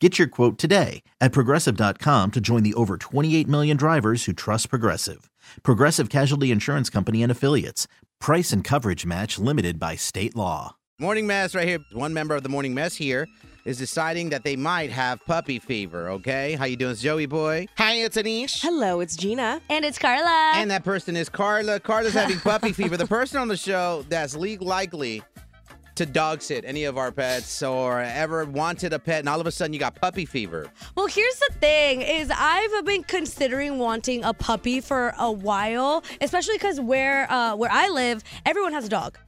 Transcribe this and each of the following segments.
Get your quote today at progressive.com to join the over 28 million drivers who trust Progressive. Progressive Casualty Insurance Company and Affiliates. Price and coverage match limited by state law. Morning mess right here. One member of the morning mess here is deciding that they might have puppy fever. Okay, how you doing, Joey boy? Hi, it's Anish. Hello, it's Gina. And it's Karla. And that person is Karla. Karla's having puppy fever. The person on the show that's league likely to dog sit any of our pets or ever wanted a pet and all of a sudden you got puppy fever. Well, here's the thing is I've been considering wanting a puppy for a while, especially cuz where uh, where I live, everyone has a dog.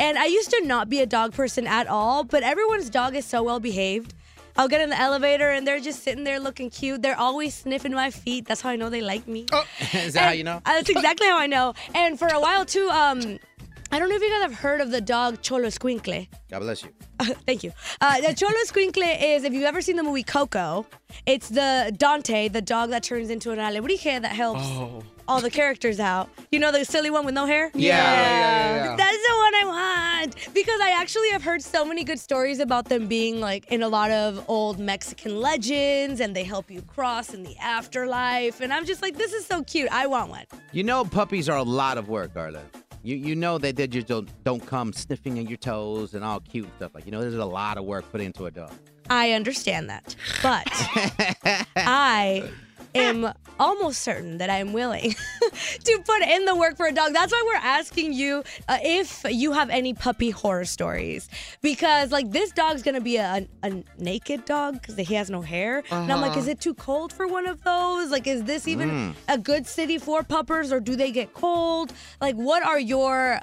And I used to not be a dog person at all, but everyone's dog is so well behaved. I'll get in the elevator and they're just sitting there looking cute. They're always sniffing my feet. That's how I know they like me. Oh, is that how you know? That's exactly how I know. And for a while too, um, I don't know if you guys have heard of the dog Xoloitzcuintle. God bless you. Thank you. Uh, the Cholo Squinkle is, if you've ever seen the movie Coco, it's the Dante, the dog that turns into an alebrije that helps Oh. all the characters out. You know the silly one with no hair? Yeah, yeah, yeah, yeah. That's the one I want. Because I actually have heard so many good stories about them being like in a lot of old Mexican legends and they help you cross in the afterlife. And I'm just like, this is so cute. I want one. You know puppies are a lot of work, Karla. You you know that they just don't don't come sniffing at your toes and all cute stuff like you know there's a lot of work put into a dog. I understand that. But I am almost certain that I'm willing to put in the work for a dog. That's why we're asking you uh, if you have any puppy horror stories. Because, like, this dog's gonna be a, a naked dog because he has no hair. And I'm like, is it too cold for one of those? Like, is this even a good city for puppers or do they get cold? Like, what are your.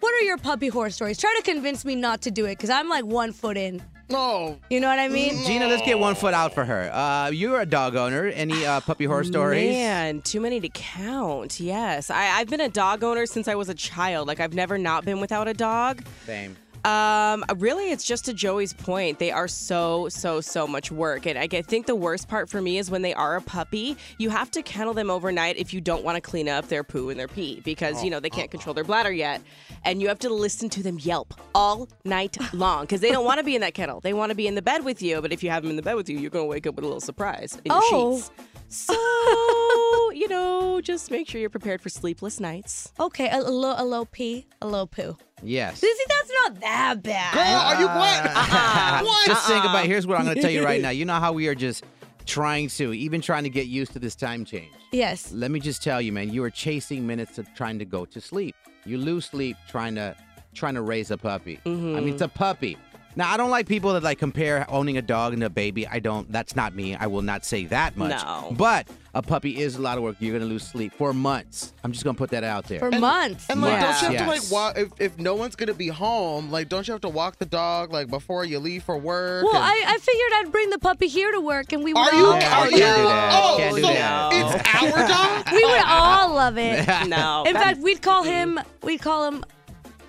What are your puppy horror stories? Try to convince me not to do it because I'm like one foot in. No. You know what I mean? Gina, let's get one foot out for her. Uh, you're a dog owner. Any uh, puppy horror stories? Man, too many to count. Yes. I, I've been a dog owner since I was a child. Like, I've never not been without a dog. Same. Um, really, it's just to Joey's point. They are so, so, so much work. And I think the worst part for me is when they are a puppy, you have to kennel them overnight if you don't want to clean up their poo and their pee because, you know, they can't control their bladder yet. And you have to listen to them yelp all night long because they don't want to be in that kennel. They want to be in the bed with you. But if you have them in the bed with you, you're going to wake up with a little surprise in your Oh. sheets. So, you know, just make sure you're prepared for sleepless nights. Okay, a, a low, a low pee, a low poo. Yes. See, that's not that bad. Girl, are you what? Uh-uh. what? Just think about. Here's what I'm going to tell you right now. You know how we are just trying to, even trying to get used to this time change. Yes. Let me just tell you, man, you are chasing minutes of trying to go to sleep. You lose sleep trying to trying to raise a puppy. I mean, it's a puppy. Now, I don't like people that like compare owning a dog and a baby. I don't. That's not me. I will not say that much. No. But a puppy is a lot of work. You're gonna lose sleep for months. I'm just gonna put that out there. For months. And like, don't you have Yes. to like walk if, if no one's gonna be home? Like, don't you have to walk the dog like before you leave for work? well, and- I, I figured I'd bring the puppy here to work and we would are you? all Yeah, are you you? can't do that. Oh, so that. it's our dog. we would all love it. No. In fact, we'd call him we'd call him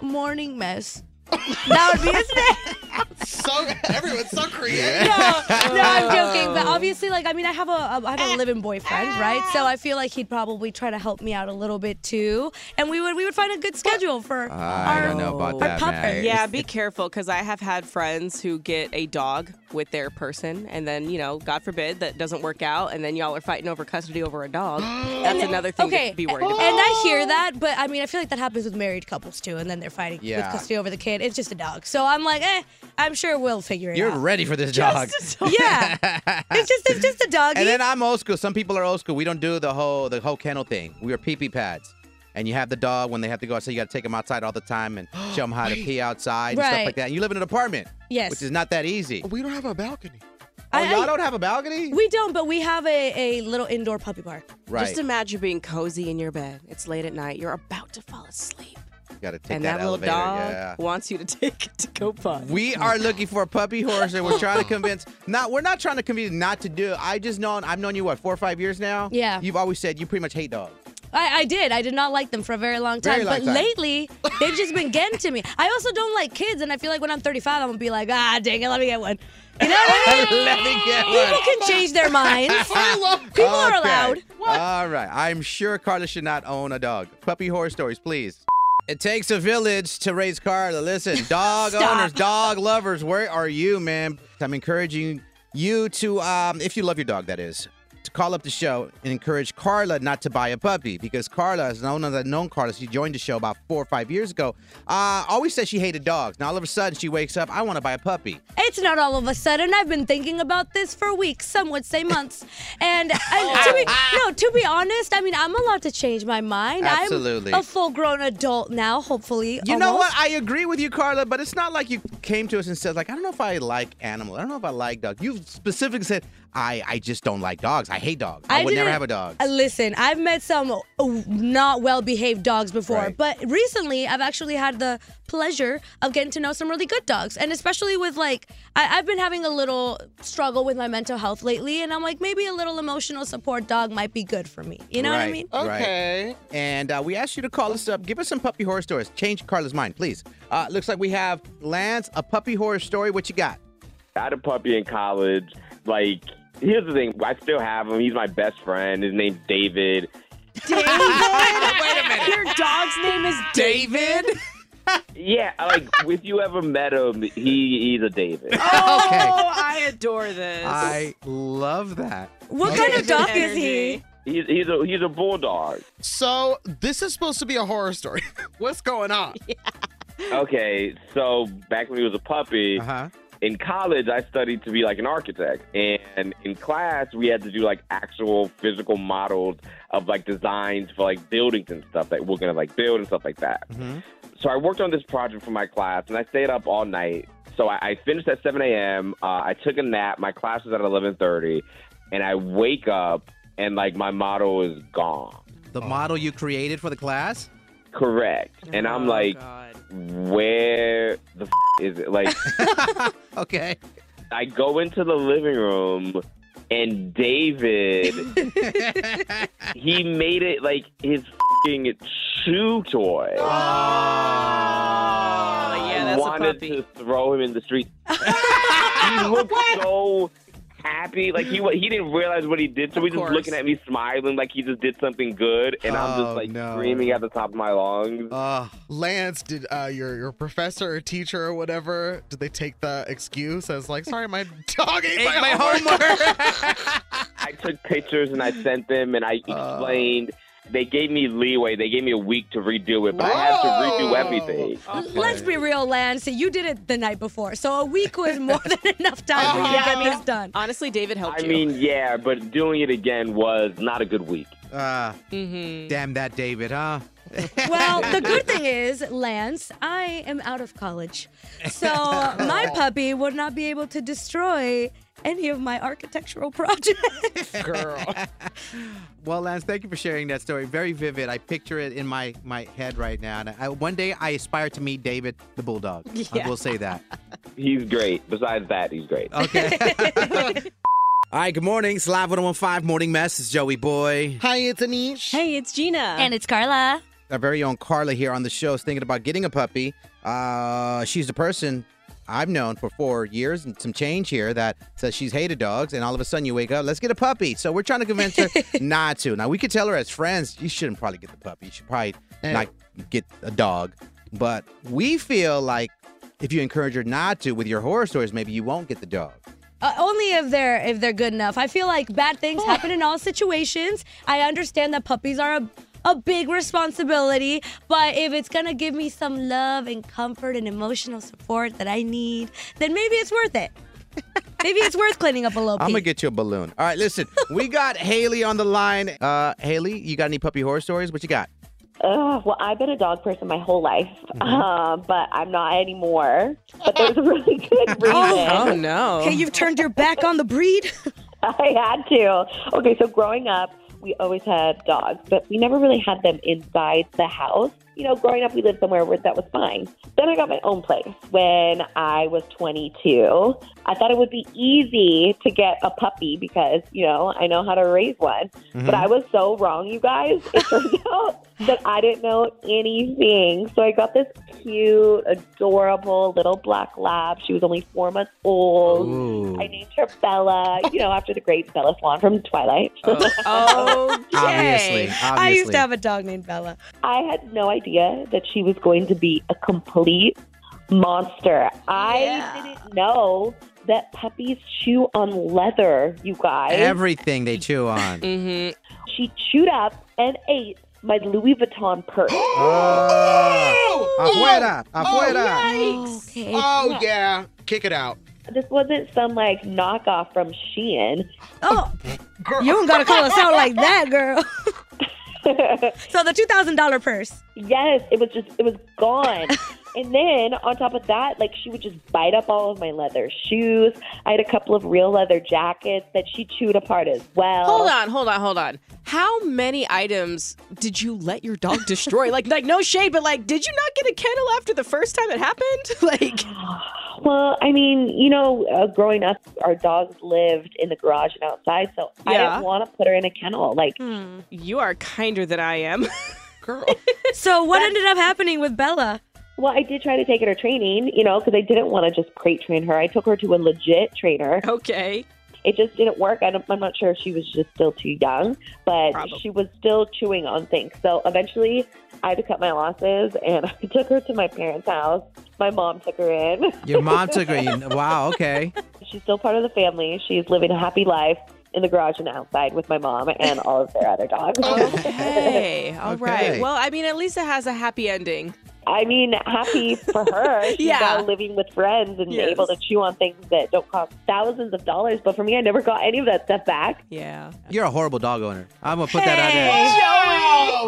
Morning Mess. That would be his name. So everyone's so creative. No, no, I'm joking. But obviously, like, I mean, I have a, a I have a living boyfriend, right? So I feel like he'd probably try to help me out a little bit too, and we would we would find a good schedule for I our, don't know about our that, man. Yeah, be careful because I have had friends who get a dog with their person, and then you know, God forbid that doesn't work out, and then y'all are fighting over custody over a dog. That's another thing Okay, to be worried about. and. I hear that, but I mean, I feel like that happens with married couples too, and then they're fighting Yeah. with custody over the kid. It's just a dog, so I'm like, eh, I'm sure we'll figure it out. You're ready for this dog. yeah, it's just it's just a dog. And then I'm old school. Some people are old school. We don't do the whole the whole kennel thing. We are pee pee pads. and you have the dog when they have to go outside. You got to take them outside all the time and show them how to pee outside and stuff like that. And you live in an apartment, Yes. which is not that easy. We don't have a balcony. Oh, I- y'all I- don't have a balcony? We don't, but we have a, a little indoor puppy park. right. Just imagine being cozy in your bed. It's late at night. You're about to fall asleep. Got to take and that, that, little elevator. dog yeah. wants you to take it to go potty. We are looking for a puppy horse, and we're trying to convince. Not, we're not trying to convince not to do it. I just known I've known you what four or five years now. Yeah. You've always said you pretty much hate dogs. I, I did. I did not like them for a very long time. Very long but time. lately, they've just been getting to me. I also don't like kids, and I feel like when I'm 35, I'm gonna be like, ah, dang it, let me get one. You know what I mean? Let me get one. People one. can change their minds. People are Okay. allowed. All right. I'm sure Karla should not own a dog. Puppy horror stories, please. It takes a village to raise Karla. Listen, dog owners, dog lovers, where are you, man? I'm encouraging you to, um, if you love your dog, that is, to call up the show and encourage Karla not to buy a puppy because Karla, as known as I've known Karla, she joined the show about four or five years ago. Uh, always said she hated dogs. Now all of a sudden she wakes up, I want to buy a puppy. It's not all of a sudden. I've been thinking about this for weeks. Some would say months. And, and to be, no, to be honest, I mean, I'm allowed to change my mind. Absolutely. I'm a full-grown adult now, hopefully. You know what? I agree with you, Karla, but it's not like you came to us and said, like, I don't know if I like animals. I don't know if I like dogs. You specifically said, I, I just don't like dogs. I hate dogs. I, would never have a dog. Uh, listen, I've met some uh, not well behaved dogs before, Right. but recently I've actually had the pleasure of getting to know some really good dogs. And especially with like, I, I've been having a little struggle with my mental health lately, and I'm like, maybe a little emotional support dog might be good for me. You know what I Right. mean? Right. Okay. And uh, we asked you to call us up. Give us some puppy horror stories. Change Karla's mind, please. Uh, looks like we have Lance, a puppy horror story. What you got? I had a puppy in college. Like, here's the thing. I still have him. He's my best friend. His name's David. David? Wait a minute. Your dog's name is David? Yeah, like, if you ever met him, he he's a David. Okay. Oh, I adore this. I love that. What kind of dog is he? He's he's a he's a bulldog. So this is supposed to be a horror story. What's going on? Okay, so back when he was a puppy, Uh huh. In college, I studied to be like an architect, and in class, we had to do like actual physical models of like designs for like buildings and stuff that we're gonna like build and stuff like that. Mhm. So I worked on this project for my class, and I stayed up all night. So I, I finished at 7 a.m. Uh, I took a nap. My class was at 11:30, and I wake up and like my model is gone. The model you created for the class? Correct, and I'm Oh, like, God. Where the f- is it? Like. Okay. I go into the living room and David, he made it like his fing chew toy. Oh, yeah, that's a wanted puppy. to throw him in the street. he looked so happy, like he he didn't realize what he did, so Of he just looking at me smiling like he just did something good, and I'm Oh, just like no. screaming at the top of my lungs. Oh, Lance, did uh, your your professor or teacher or whatever, did they take the excuse as like, sorry, my dog ate, ate my, my homework? homework. I took pictures and I sent them, and I explained. They gave me leeway. They gave me a week to redo it, but I had to redo Whoa. everything. Let's be real, Lance. You did it the night before, so a week was more than enough time for you to Yeah, I get mean, this done. Honestly, David helped I you. I mean, yeah, but doing it again was not a good week. Ah, mm-hmm. damn that David, huh? Well, the good thing is, Lance, I am out of college. So my puppy would not be able to destroy any of my architectural projects. Girl. Well, Lance, thank you for sharing that story. Very vivid. I picture it in my, my head right now. And I, one day I aspire to meet David the Bulldog. I will say that. He's great. Besides that, he's great. Okay. All right, good morning. It's Live 1015 Morning Mess. It's Joey Boy. Hi, it's Anish. Hey, it's Gina. and it's Karla. Our very own Karla here on the show is thinking about getting a puppy. Uh, she's the person I've known for four years and some change here that says she's hated dogs, and all of a sudden you wake up, let's get a puppy. So we're trying to convince her not to. Now we could tell her as friends, you shouldn't probably get the puppy. You should probably Eh. not get a dog. But we feel like if you encourage her not to with your horror stories, maybe you won't get the dog. Uh, only if they're if they're good enough. I feel like bad things happen in all situations. I understand that puppies are a a big responsibility, but if it's gonna give me some love and comfort and emotional support that I need, then maybe it's worth it. maybe it's worth cleaning up a little. Bit. I'm gonna get you a balloon. All right, listen, we got Haley on the line. Uh, Haley, you got any puppy horror stories? What you got? Uh, well, I've been a dog person my whole life, uh, but I'm not anymore. But there's a really good reason. Oh no. Okay, you've turned your back on the breed. I had to. Okay, so growing up, we always had dogs, but we never really had them inside the house. You know, growing up, we lived somewhere where that was fine. Then I got my own place when I was 22. I thought it would be easy to get a puppy because, you know, I know how to raise one. But mm-hmm. I was so wrong, you guys. It turns out that I didn't know anything. So I got this cute, adorable little black lab. She was only four months old. Ooh. I named her Bella, you know, after the great Bella Swan from Twilight. Oh. Okay. Obviously, obviously. I used to have a dog named Bella. I had no idea that she was going to be a complete monster. I Yeah. didn't know that puppies chew on leather, you guys. Everything they chew on. hmm she chewed up and ate my Louis Vuitton purse. Oh, afuera, afuera. Okay. Oh yeah, kick it out. this wasn't some like knockoff from Shein. Oh, girl. you don't gotta call us out like that, girl. so the two thousand dollar purse. Yes, it was just it was gone. and then on top of that, like she would just bite up all of my leather shoes. I had a couple of real leather jackets that she chewed apart as well. Hold on, hold on, hold on. How many items did you let your dog destroy? like, like no shade, but like, did you not get a kennel after the first time it happened? like, Well, I mean, you know, uh, growing up, our dogs lived in the garage and outside, so I Yeah. didn't want to put her in a kennel. Like, you are kinder than I am. Girl. So what ended up happening with Bella? well, I did try to take her to training, you know, because I didn't want to just crate train her. I took her to a legit trainer. okay. It just didn't work. I don't, I'm not sure if she was just still too young, but Probably. she was still chewing on things. So eventually, I had to cut my losses, and I took her to my parents' house. My mom took her in. Your mom took her. in. Wow. Okay. She's still part of the family. She's living a happy life in the garage and outside with my mom and all of their other dogs. Hey, all right. Okay. Well, I mean, at least it has a happy ending. I mean, happy for her. She's Yeah. now living with friends and Yes. able to chew on things that don't cost thousands of dollars. But for me, I never got any of that stuff back. Yeah. You're a horrible dog owner. I'm gonna put that out there.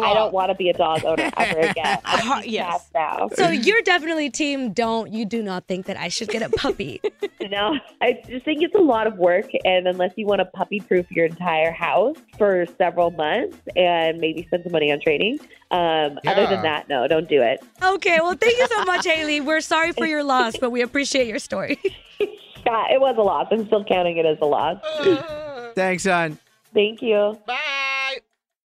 I don't want to be a dog owner ever again. I'm yes. yes. now. So you're definitely team don't. You do not think that I should get a puppy. No, I just think it's a lot of work. And unless you want to puppy proof your entire house for several months and maybe spend some money on training, um, other than that, no, don't do it. Okay, well thank you so much, Haley. We're sorry for your loss, but we appreciate your story. Yeah, it was a loss. I'm still counting it as a loss. Thanks, son. Thank you. Bye.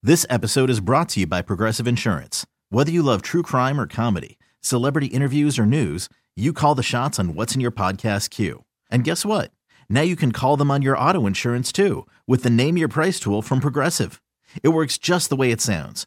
This episode is brought to you by Progressive Insurance. Whether you love true crime or comedy, celebrity interviews or news, you call the shots on what's in your podcast queue. And guess what? Now you can call them on your auto insurance too with the Name Your Price tool from Progressive. It works just the way it sounds.